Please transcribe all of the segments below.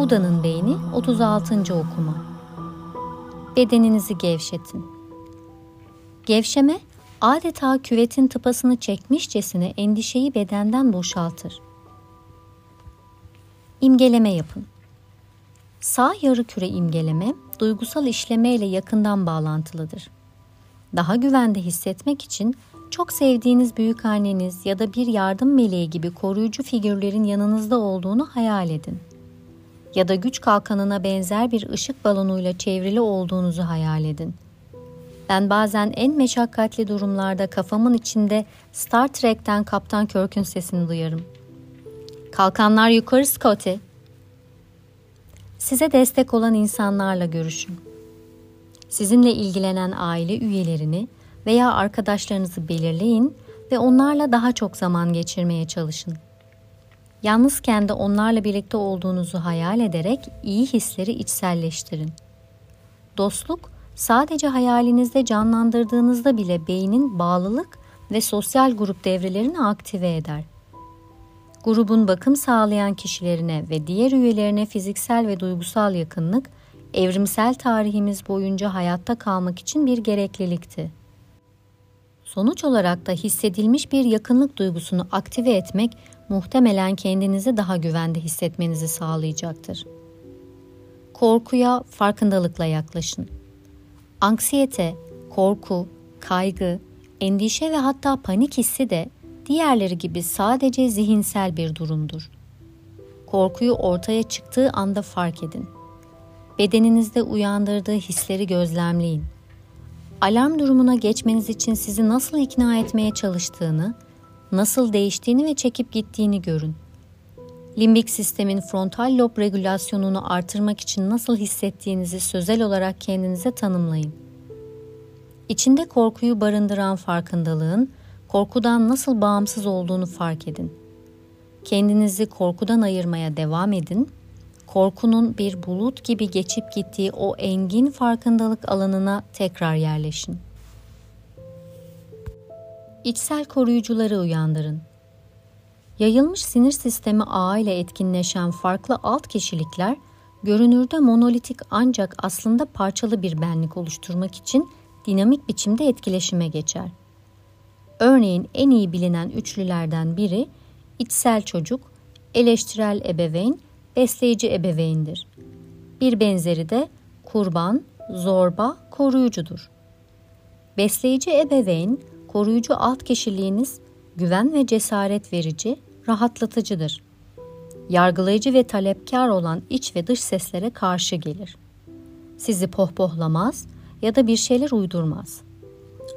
Buda'nın beyni 36. okuma. Bedeninizi gevşetin. Gevşeme adeta küvetin tıpasını çekmişçesine endişeyi bedenden boşaltır. İmgeleme yapın. Sağ yarı küre imgeleme duygusal işleme ile yakından bağlantılıdır. Daha güvende hissetmek için çok sevdiğiniz büyük anneniz ya da bir yardım meleği gibi koruyucu figürlerin yanınızda olduğunu hayal edin. Ya da güç kalkanına benzer bir ışık balonuyla çevrili olduğunuzu hayal edin. Ben bazen en meşakkatli durumlarda kafamın içinde Star Trek'ten Kaptan Kirk'ün sesini duyarım. Kalkanlar yukarı Scotty. Size destek olan insanlarla görüşün. Sizinle ilgilenen aile üyelerini veya arkadaşlarınızı belirleyin ve onlarla daha çok zaman geçirmeye çalışın. Yalnızken de onlarla birlikte olduğunuzu hayal ederek iyi hisleri içselleştirin. Dostluk sadece hayalinizde canlandırdığınızda bile beynin bağlılık ve sosyal grup devrelerini aktive eder. Grubun bakım sağlayan kişilerine ve diğer üyelerine fiziksel ve duygusal yakınlık evrimsel tarihimiz boyunca hayatta kalmak için bir gereklilikti. Sonuç olarak da hissedilmiş bir yakınlık duygusunu aktive etmek muhtemelen kendinizi daha güvende hissetmenizi sağlayacaktır. Korkuya farkındalıkla yaklaşın. Anksiyete, korku, kaygı, endişe ve hatta panik hissi de diğerleri gibi sadece zihinsel bir durumdur. Korkuyu ortaya çıktığı anda fark edin. Bedeninizde uyandırdığı hisleri gözlemleyin alarm durumuna geçmeniz için sizi nasıl ikna etmeye çalıştığını, nasıl değiştiğini ve çekip gittiğini görün. Limbik sistemin frontal lob regülasyonunu artırmak için nasıl hissettiğinizi sözel olarak kendinize tanımlayın. İçinde korkuyu barındıran farkındalığın korkudan nasıl bağımsız olduğunu fark edin. Kendinizi korkudan ayırmaya devam edin korkunun bir bulut gibi geçip gittiği o engin farkındalık alanına tekrar yerleşin. İçsel koruyucuları uyandırın. Yayılmış sinir sistemi ağı ile etkinleşen farklı alt kişilikler görünürde monolitik ancak aslında parçalı bir benlik oluşturmak için dinamik biçimde etkileşime geçer. Örneğin en iyi bilinen üçlülerden biri içsel çocuk, eleştirel ebeveyn besleyici ebeveyndir. Bir benzeri de kurban, zorba, koruyucudur. Besleyici ebeveyn, koruyucu alt kişiliğiniz güven ve cesaret verici, rahatlatıcıdır. Yargılayıcı ve talepkar olan iç ve dış seslere karşı gelir. Sizi pohpohlamaz ya da bir şeyler uydurmaz.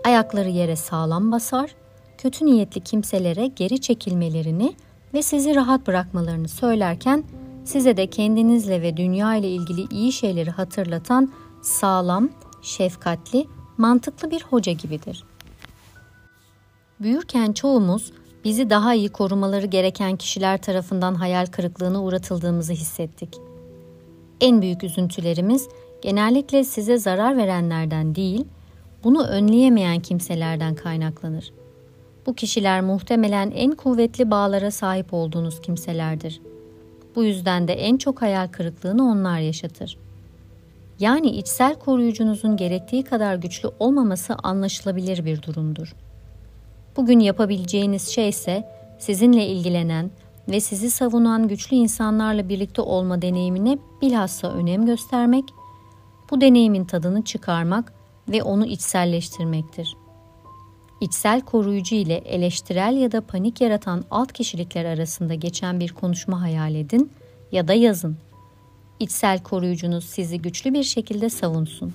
Ayakları yere sağlam basar, kötü niyetli kimselere geri çekilmelerini ve sizi rahat bırakmalarını söylerken size de kendinizle ve dünya ile ilgili iyi şeyleri hatırlatan sağlam, şefkatli, mantıklı bir hoca gibidir. Büyürken çoğumuz bizi daha iyi korumaları gereken kişiler tarafından hayal kırıklığına uğratıldığımızı hissettik. En büyük üzüntülerimiz genellikle size zarar verenlerden değil, bunu önleyemeyen kimselerden kaynaklanır. Bu kişiler muhtemelen en kuvvetli bağlara sahip olduğunuz kimselerdir.'' Bu yüzden de en çok hayal kırıklığını onlar yaşatır. Yani içsel koruyucunuzun gerektiği kadar güçlü olmaması anlaşılabilir bir durumdur. Bugün yapabileceğiniz şey ise sizinle ilgilenen ve sizi savunan güçlü insanlarla birlikte olma deneyimine bilhassa önem göstermek, bu deneyimin tadını çıkarmak ve onu içselleştirmektir. İçsel koruyucu ile eleştirel ya da panik yaratan alt kişilikler arasında geçen bir konuşma hayal edin ya da yazın. İçsel koruyucunuz sizi güçlü bir şekilde savunsun.